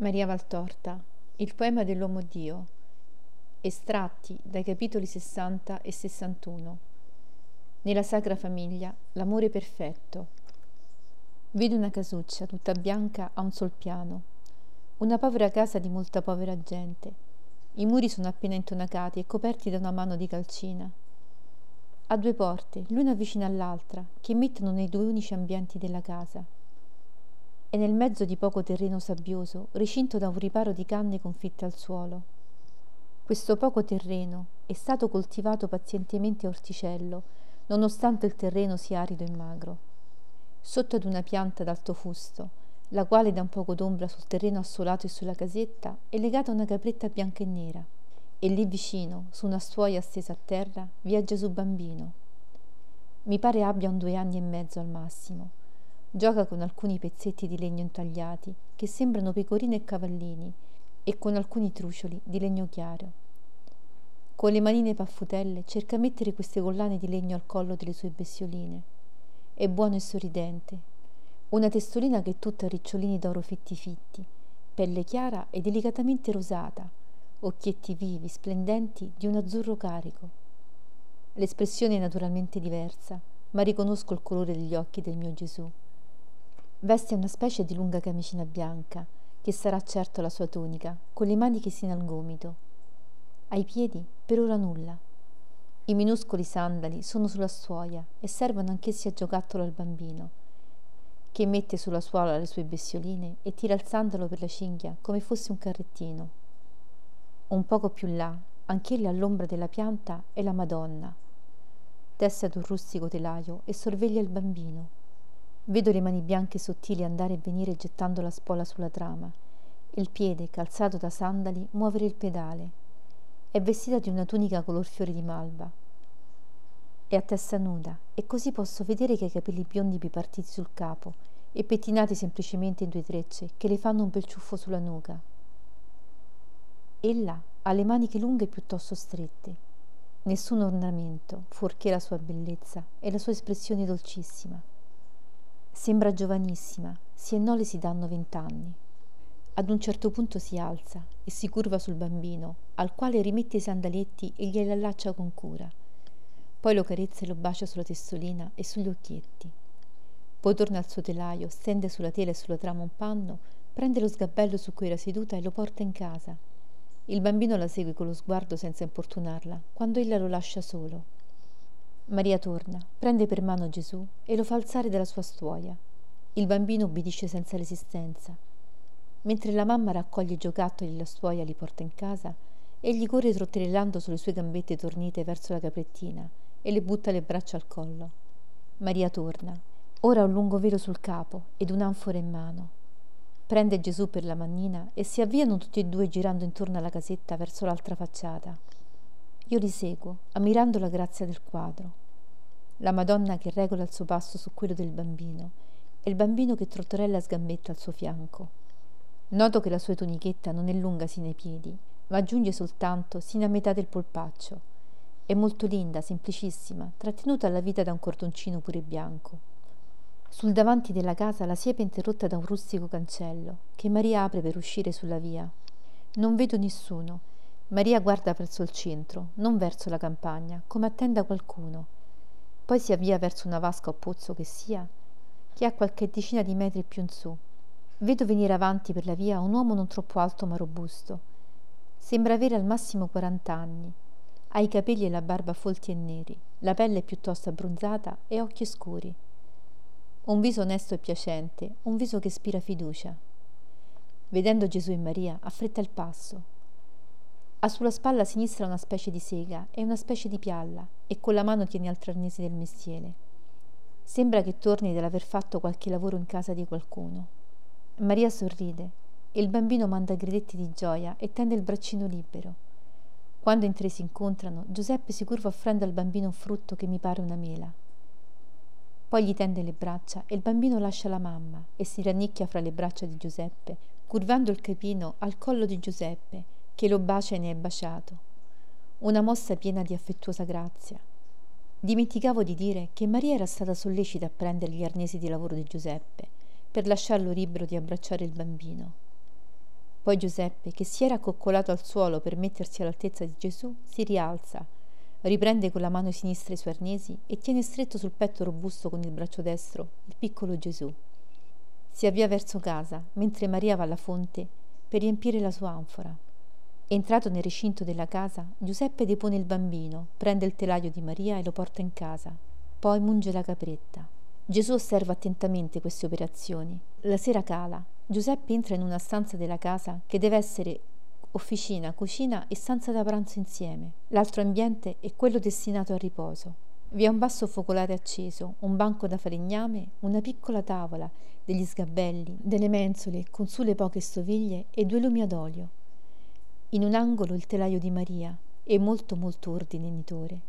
Maria Valtorta, il poema dell'uomo Dio, estratti dai capitoli 60 e 61. Nella Sacra Famiglia, l'amore perfetto. Vedo una casuccia tutta bianca a un sol piano, una povera casa di molta povera gente. I muri sono appena intonacati e coperti da una mano di calcina. Ha due porte, l'una vicina all'altra, che mettono nei due unici ambienti della casa è nel mezzo di poco terreno sabbioso, recinto da un riparo di canne confitte al suolo. Questo poco terreno è stato coltivato pazientemente a orticello, nonostante il terreno sia arido e magro. Sotto ad una pianta d'alto fusto, la quale dà un poco d'ombra sul terreno assolato e sulla casetta, è legata una capretta bianca e nera. E lì vicino, su una stuoia stesa a terra, vi Gesù bambino. Mi pare abbia un due anni e mezzo al massimo Gioca con alcuni pezzetti di legno intagliati che sembrano pecorine e cavallini e con alcuni trucioli di legno chiaro. Con le manine paffutelle cerca mettere queste collane di legno al collo delle sue bestioline. È buono e sorridente. Una testolina che è tutta ricciolini d'oro fitti fitti, pelle chiara e delicatamente rosata, occhietti vivi, splendenti, di un azzurro carico. L'espressione è naturalmente diversa, ma riconosco il colore degli occhi del mio Gesù. Veste una specie di lunga camicina bianca, che sarà certo la sua tunica, con le maniche sino al gomito. Ai piedi per ora nulla. I minuscoli sandali sono sulla stuoia e servono anch'essi a giocattolo al bambino, che mette sulla suola le sue bestioline e tira il sandalo per la cinghia come fosse un carrettino. Un poco più là, anch'ella all'ombra della pianta, è la Madonna. Testa ad un rustico telaio e sorveglia il bambino Vedo le mani bianche sottili andare e venire gettando la spola sulla trama, e il piede, calzato da sandali, muovere il pedale. È vestita di una tunica color fiori di malva. È a testa nuda, e così posso vedere che ha i capelli biondi bipartiti sul capo e pettinati semplicemente in due trecce che le fanno un bel ciuffo sulla nuca. Ella ha le maniche lunghe piuttosto strette. Nessun ornamento, fuorché la sua bellezza e la sua espressione dolcissima. Sembra giovanissima, sì e no le si danno vent'anni. Ad un certo punto si alza e si curva sul bambino, al quale rimette i sandaletti e glieli allaccia con cura. Poi lo carezza e lo bacia sulla testolina e sugli occhietti. Poi torna al suo telaio, stende sulla tela e sulla trama un panno, prende lo sgabello su cui era seduta e lo porta in casa. Il bambino la segue con lo sguardo senza importunarla, quando ella lo lascia solo. Maria torna, prende per mano Gesù e lo fa alzare dalla sua stuoia. Il bambino ubbidisce senza resistenza. Mentre la mamma raccoglie i giocattoli e la stuoia li porta in casa, egli corre trotterellando sulle sue gambette tornite verso la caprettina e le butta le braccia al collo. Maria torna. Ora ha un lungo velo sul capo ed un'anfora in mano. Prende Gesù per la mannina e si avviano tutti e due girando intorno alla casetta verso l'altra facciata. Io li seguo, ammirando la grazia del quadro. La Madonna che regola il suo passo su quello del bambino e il bambino che trottorella sgambetta al suo fianco. Noto che la sua tunichetta non è lunga sino ai piedi, ma giunge soltanto sino a metà del polpaccio. È molto linda, semplicissima, trattenuta alla vita da un cordoncino pure bianco. Sul davanti della casa la siepe è interrotta da un rustico cancello che Maria apre per uscire sulla via. Non vedo nessuno Maria guarda verso il centro, non verso la campagna, come attenda qualcuno. Poi si avvia verso una vasca o pozzo che sia, che ha qualche decina di metri più in su. Vedo venire avanti per la via un uomo non troppo alto ma robusto. Sembra avere al massimo 40 anni. Ha i capelli e la barba folti e neri, la pelle piuttosto abbronzata e occhi scuri. Un viso onesto e piacente, un viso che ispira fiducia. Vedendo Gesù e Maria, affretta il passo, ha sulla spalla sinistra una specie di sega e una specie di pialla e con la mano tiene altri arnesi del mestiere. Sembra che torni dall'aver fatto qualche lavoro in casa di qualcuno. Maria sorride e il bambino manda gridetti di gioia e tende il braccino libero. Quando in tre si incontrano, Giuseppe si curva offrendo al bambino un frutto che mi pare una mela. Poi gli tende le braccia e il bambino lascia la mamma e si rannicchia fra le braccia di Giuseppe, curvando il capino al collo di Giuseppe che lo bacia e ne è baciato. Una mossa piena di affettuosa grazia. Dimenticavo di dire che Maria era stata sollecita a prendere gli arnesi di lavoro di Giuseppe per lasciarlo libero di abbracciare il bambino. Poi Giuseppe, che si era accoccolato al suolo per mettersi all'altezza di Gesù, si rialza, riprende con la mano sinistra i suoi arnesi e tiene stretto sul petto robusto con il braccio destro il piccolo Gesù. Si avvia verso casa, mentre Maria va alla fonte per riempire la sua anfora. Entrato nel recinto della casa, Giuseppe depone il bambino, prende il telaio di Maria e lo porta in casa. Poi munge la capretta. Gesù osserva attentamente queste operazioni. La sera cala. Giuseppe entra in una stanza della casa che deve essere officina, cucina e stanza da pranzo insieme. L'altro ambiente è quello destinato al riposo. Vi è un basso focolare acceso, un banco da falegname, una piccola tavola, degli sgabelli, delle mensole con sulle poche stoviglie e due lumi ad olio. In un angolo il telaio di Maria e molto molto ordine nitore.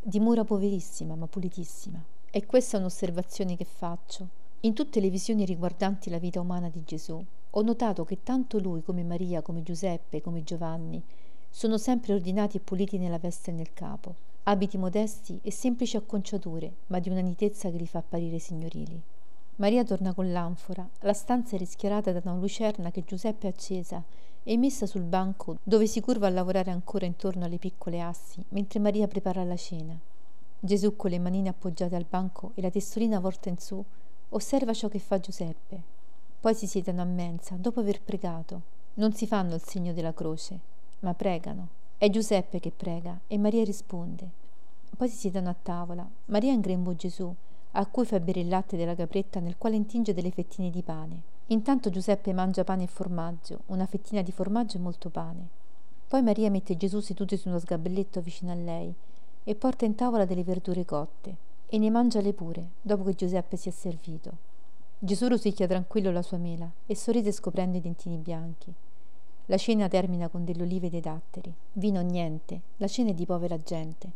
Di mura poverissima ma pulitissima. E questa è un'osservazione che faccio. In tutte le visioni riguardanti la vita umana di Gesù, ho notato che tanto lui come Maria, come Giuseppe, come Giovanni, sono sempre ordinati e puliti nella veste e nel capo abiti modesti e semplici acconciature, ma di una nitezza che li fa apparire signorili. Maria torna con l'anfora. La stanza è rischiarata da una lucerna che Giuseppe ha accesa e messa sul banco dove si curva a lavorare ancora intorno alle piccole assi, mentre Maria prepara la cena. Gesù con le manine appoggiate al banco e la testolina volta in su, osserva ciò che fa Giuseppe. Poi si siedono a mensa, dopo aver pregato. Non si fanno il segno della croce, ma pregano. È Giuseppe che prega e Maria risponde. Poi si siedono a tavola. Maria in grembo Gesù, a cui fa bere il latte della capretta nel quale intinge delle fettine di pane. Intanto Giuseppe mangia pane e formaggio, una fettina di formaggio e molto pane. Poi Maria mette Gesù seduto su uno sgabelletto vicino a lei e porta in tavola delle verdure cotte e ne mangia le pure, dopo che Giuseppe si è servito. Gesù rosicchia tranquillo la sua mela e sorride scoprendo i dentini bianchi. La cena termina con delle olive e dei datteri. Vino niente, la cena è di povera gente.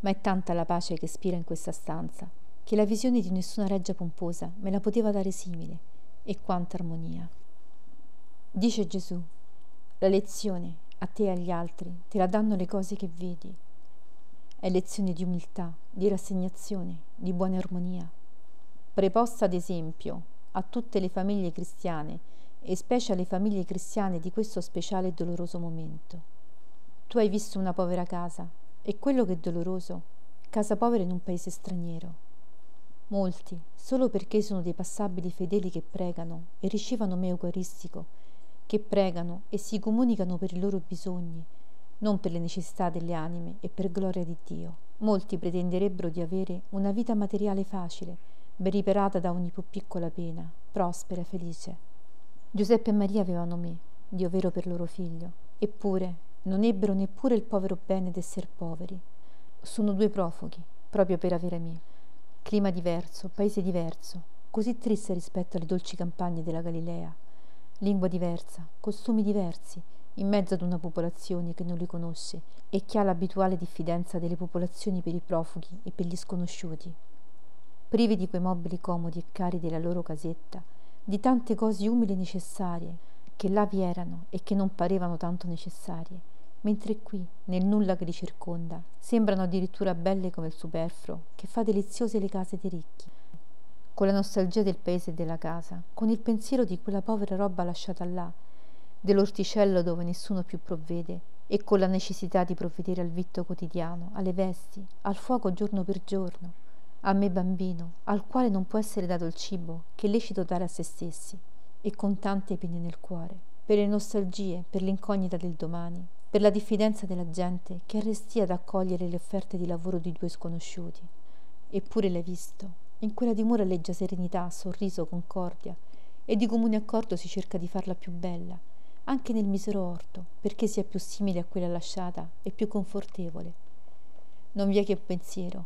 Ma è tanta la pace che spira in questa stanza, che la visione di nessuna reggia pomposa me la poteva dare simile. E quanta armonia. Dice Gesù, la lezione, a te e agli altri, te la danno le cose che vedi. È lezione di umiltà, di rassegnazione, di buona armonia. Preposta ad esempio a tutte le famiglie cristiane e specie alle famiglie cristiane di questo speciale e doloroso momento. Tu hai visto una povera casa e quello che è doloroso, casa povera in un paese straniero. Molti, solo perché sono dei passabili fedeli che pregano e ricevono me eucaristico, che pregano e si comunicano per i loro bisogni, non per le necessità delle anime e per gloria di Dio. Molti pretenderebbero di avere una vita materiale facile, ben riparata da ogni più piccola pena, prospera, felice. Giuseppe e Maria avevano me, Dio vero per loro figlio, eppure non ebbero neppure il povero bene d'esser poveri. Sono due profughi, proprio per avere me. Clima diverso, paese diverso, così triste rispetto alle dolci campagne della Galilea. Lingua diversa, costumi diversi, in mezzo ad una popolazione che non li conosce e che ha l'abituale diffidenza delle popolazioni per i profughi e per gli sconosciuti. Privi di quei mobili comodi e cari della loro casetta, di tante cose umili e necessarie che là vi erano e che non parevano tanto necessarie, mentre qui, nel nulla che li circonda, sembrano addirittura belle come il superfluo che fa deliziose le case dei ricchi. Con la nostalgia del paese e della casa, con il pensiero di quella povera roba lasciata là, dell'orticello dove nessuno più provvede, e con la necessità di provvedere al vitto quotidiano, alle vesti, al fuoco giorno per giorno, a me bambino, al quale non può essere dato il cibo che è lecito dare a se stessi, e con tante pene nel cuore, per le nostalgie, per l'incognita del domani, per la diffidenza della gente che arrestia ad accogliere le offerte di lavoro di due sconosciuti. Eppure l'hai visto, in quella dimora leggia serenità, sorriso, concordia, e di comune accordo si cerca di farla più bella, anche nel misero orto, perché sia più simile a quella lasciata e più confortevole. Non vi è che un pensiero,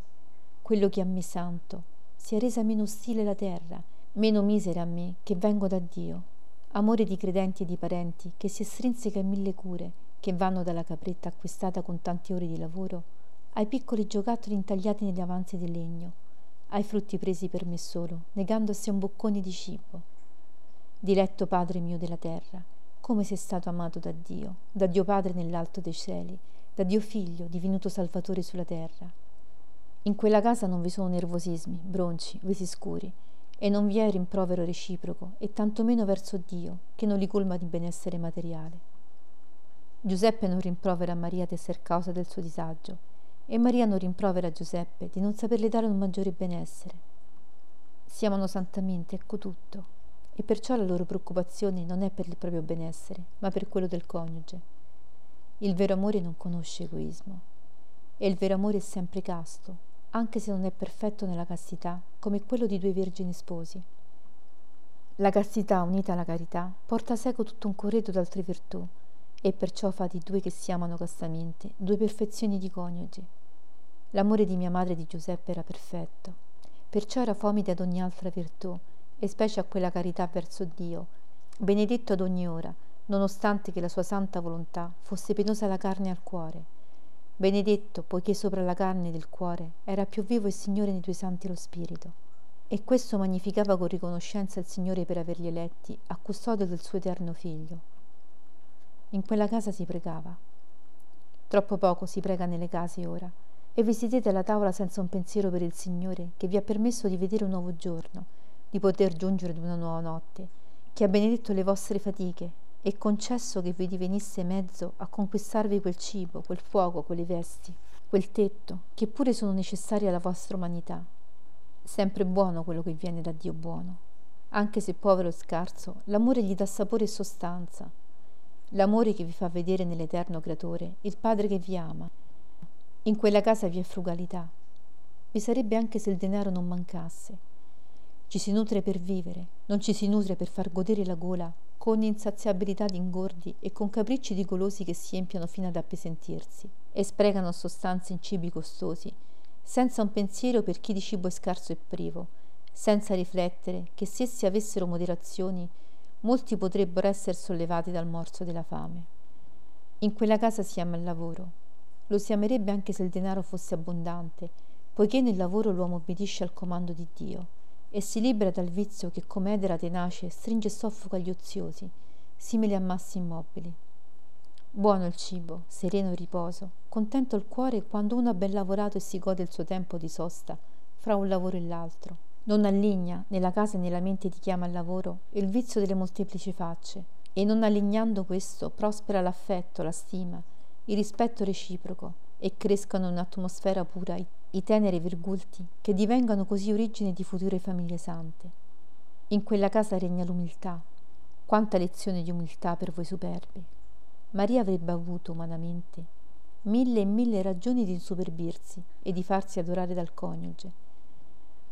quello che a me santo, sia resa meno ostile la terra, meno misera a me che vengo da Dio. Amore di credenti e di parenti che si estrinseca in mille cure, che vanno dalla capretta acquistata con tante ore di lavoro, ai piccoli giocattoli intagliati negli avanzi di legno, ai frutti presi per me solo, negandosi a un boccone di cibo. Diletto Padre mio della terra, come sei stato amato da Dio, da Dio Padre nell'alto dei cieli, da Dio Figlio, divenuto Salvatore sulla terra. In quella casa non vi sono nervosismi, bronci, visi scuri, e non vi è rimprovero reciproco e tantomeno verso Dio che non li colma di benessere materiale. Giuseppe non rimprovera Maria di essere causa del suo disagio e Maria non rimprovera Giuseppe di non saperle dare un maggiore benessere. Si amano santamente, ecco tutto, e perciò la loro preoccupazione non è per il proprio benessere, ma per quello del coniuge. Il vero amore non conosce egoismo e il vero amore è sempre casto, anche se non è perfetto nella castità, come quello di due vergini sposi. La castità unita alla carità porta a seco tutto un corredo d'altre virtù e perciò fa di due che si amano castamente due perfezioni di coniugi. L'amore di mia madre di Giuseppe era perfetto, perciò era fomite ad ogni altra virtù, e specie a quella carità verso Dio, benedetto ad ogni ora, nonostante che la sua santa volontà fosse penosa alla carne al cuore. Benedetto, poiché sopra la carne del cuore era più vivo il Signore nei tuoi santi lo Spirito. E questo magnificava con riconoscenza il Signore per averli eletti a custodio del suo eterno Figlio. In quella casa si pregava. Troppo poco si prega nelle case ora, e vi siedete alla tavola senza un pensiero per il Signore che vi ha permesso di vedere un nuovo giorno, di poter giungere ad una nuova notte, che ha benedetto le vostre fatiche e concesso che vi divenisse mezzo a conquistarvi quel cibo, quel fuoco, quelle vesti, quel tetto, che pure sono necessari alla vostra umanità. Sempre buono quello che viene da Dio buono. Anche se povero e scarso, l'amore gli dà sapore e sostanza, l'amore che vi fa vedere nell'eterno creatore il Padre che vi ama. In quella casa vi è frugalità. Vi sarebbe anche se il denaro non mancasse. Ci si nutre per vivere, non ci si nutre per far godere la gola con insaziabilità di ingordi e con capricci di golosi che si empiano fino ad appesentirsi e sprecano sostanze in cibi costosi, senza un pensiero per chi di cibo è scarso e privo, senza riflettere che se essi avessero moderazioni molti potrebbero essere sollevati dal morso della fame. In quella casa si ama il lavoro. Lo si amerebbe anche se il denaro fosse abbondante, poiché nel lavoro l'uomo obbedisce al comando di Dio e si libera dal vizio che come edera tenace stringe e soffoca gli oziosi, simili a massi immobili. Buono il cibo, sereno il riposo, contento il cuore quando uno ha ben lavorato e si gode il suo tempo di sosta fra un lavoro e l'altro. Non alligna nella casa e nella mente di chi ama il lavoro il vizio delle molteplici facce, e non allignando questo prospera l'affetto, la stima, il rispetto reciproco, e crescano in un'atmosfera pura i teneri virgulti che divengano così origine di future famiglie sante. In quella casa regna l'umiltà. Quanta lezione di umiltà per voi superbi. Maria avrebbe avuto umanamente mille e mille ragioni di insuperbirsi e di farsi adorare dal coniuge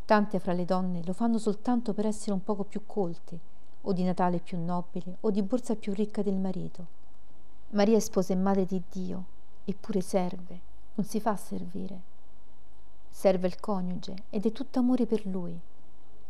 Tante fra le donne lo fanno soltanto per essere un poco più colte, o di Natale più nobile, o di borsa più ricca del marito. Maria è sposa e madre di Dio, eppure serve, non si fa servire. Serve il coniuge ed è tutto amore per lui.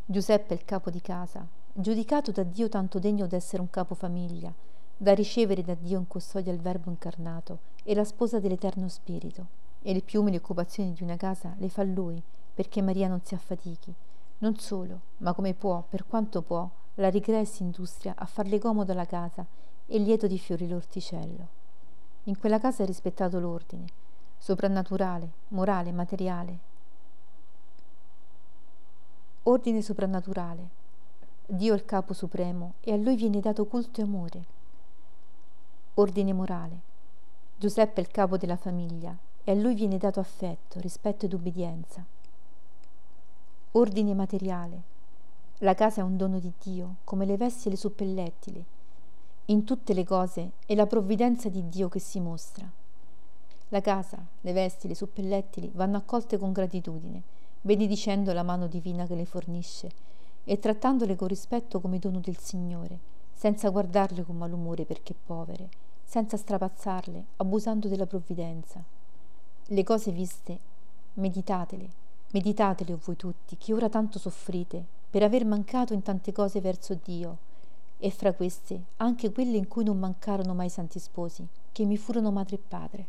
Giuseppe è il capo di casa, giudicato da Dio tanto degno d'essere un capo famiglia, da ricevere da Dio in custodia il Verbo incarnato e la sposa dell'Eterno Spirito. E le più umili occupazioni di una casa le fa lui, perché Maria non si affatichi. Non solo, ma come può, per quanto può, la ricrea e si industria a farle comodo la casa e lieto di fiori l'orticello. In quella casa è rispettato l'ordine, soprannaturale, morale, materiale. Ordine soprannaturale. Dio è il capo supremo e a lui viene dato culto e amore. Ordine morale. Giuseppe è il capo della famiglia e a lui viene dato affetto, rispetto ed ubbidienza ordine materiale. La casa è un dono di Dio, come le vesti e le suppellettili. In tutte le cose è la provvidenza di Dio che si mostra. La casa, le vesti, le suppellettili vanno accolte con gratitudine, benedicendo la mano divina che le fornisce e trattandole con rispetto come dono del Signore, senza guardarle con malumore perché povere, senza strapazzarle, abusando della provvidenza. Le cose viste, meditatele, Meditatele voi tutti, che ora tanto soffrite, per aver mancato in tante cose verso Dio, e fra queste anche quelle in cui non mancarono mai santi sposi, che mi furono madre e padre.